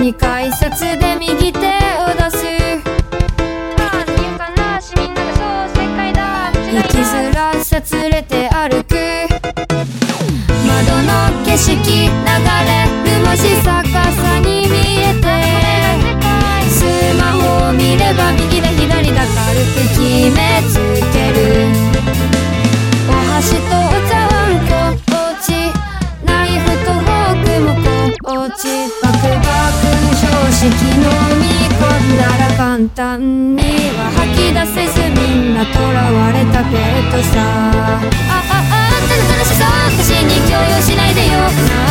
に階説で右手を出す。ああなしみんながそうだ。生きづらさ連れて歩く。窓の景色流れる文字逆さに見えて。スマホを見れば右で左だ軽く決めつける。お箸とお茶碗こっち。ナイフとフォークもこっち。式のみ込んだら簡単には吐き出せずみんな囚われたけどさ。ああああっての楽しさ私に共有しないでよな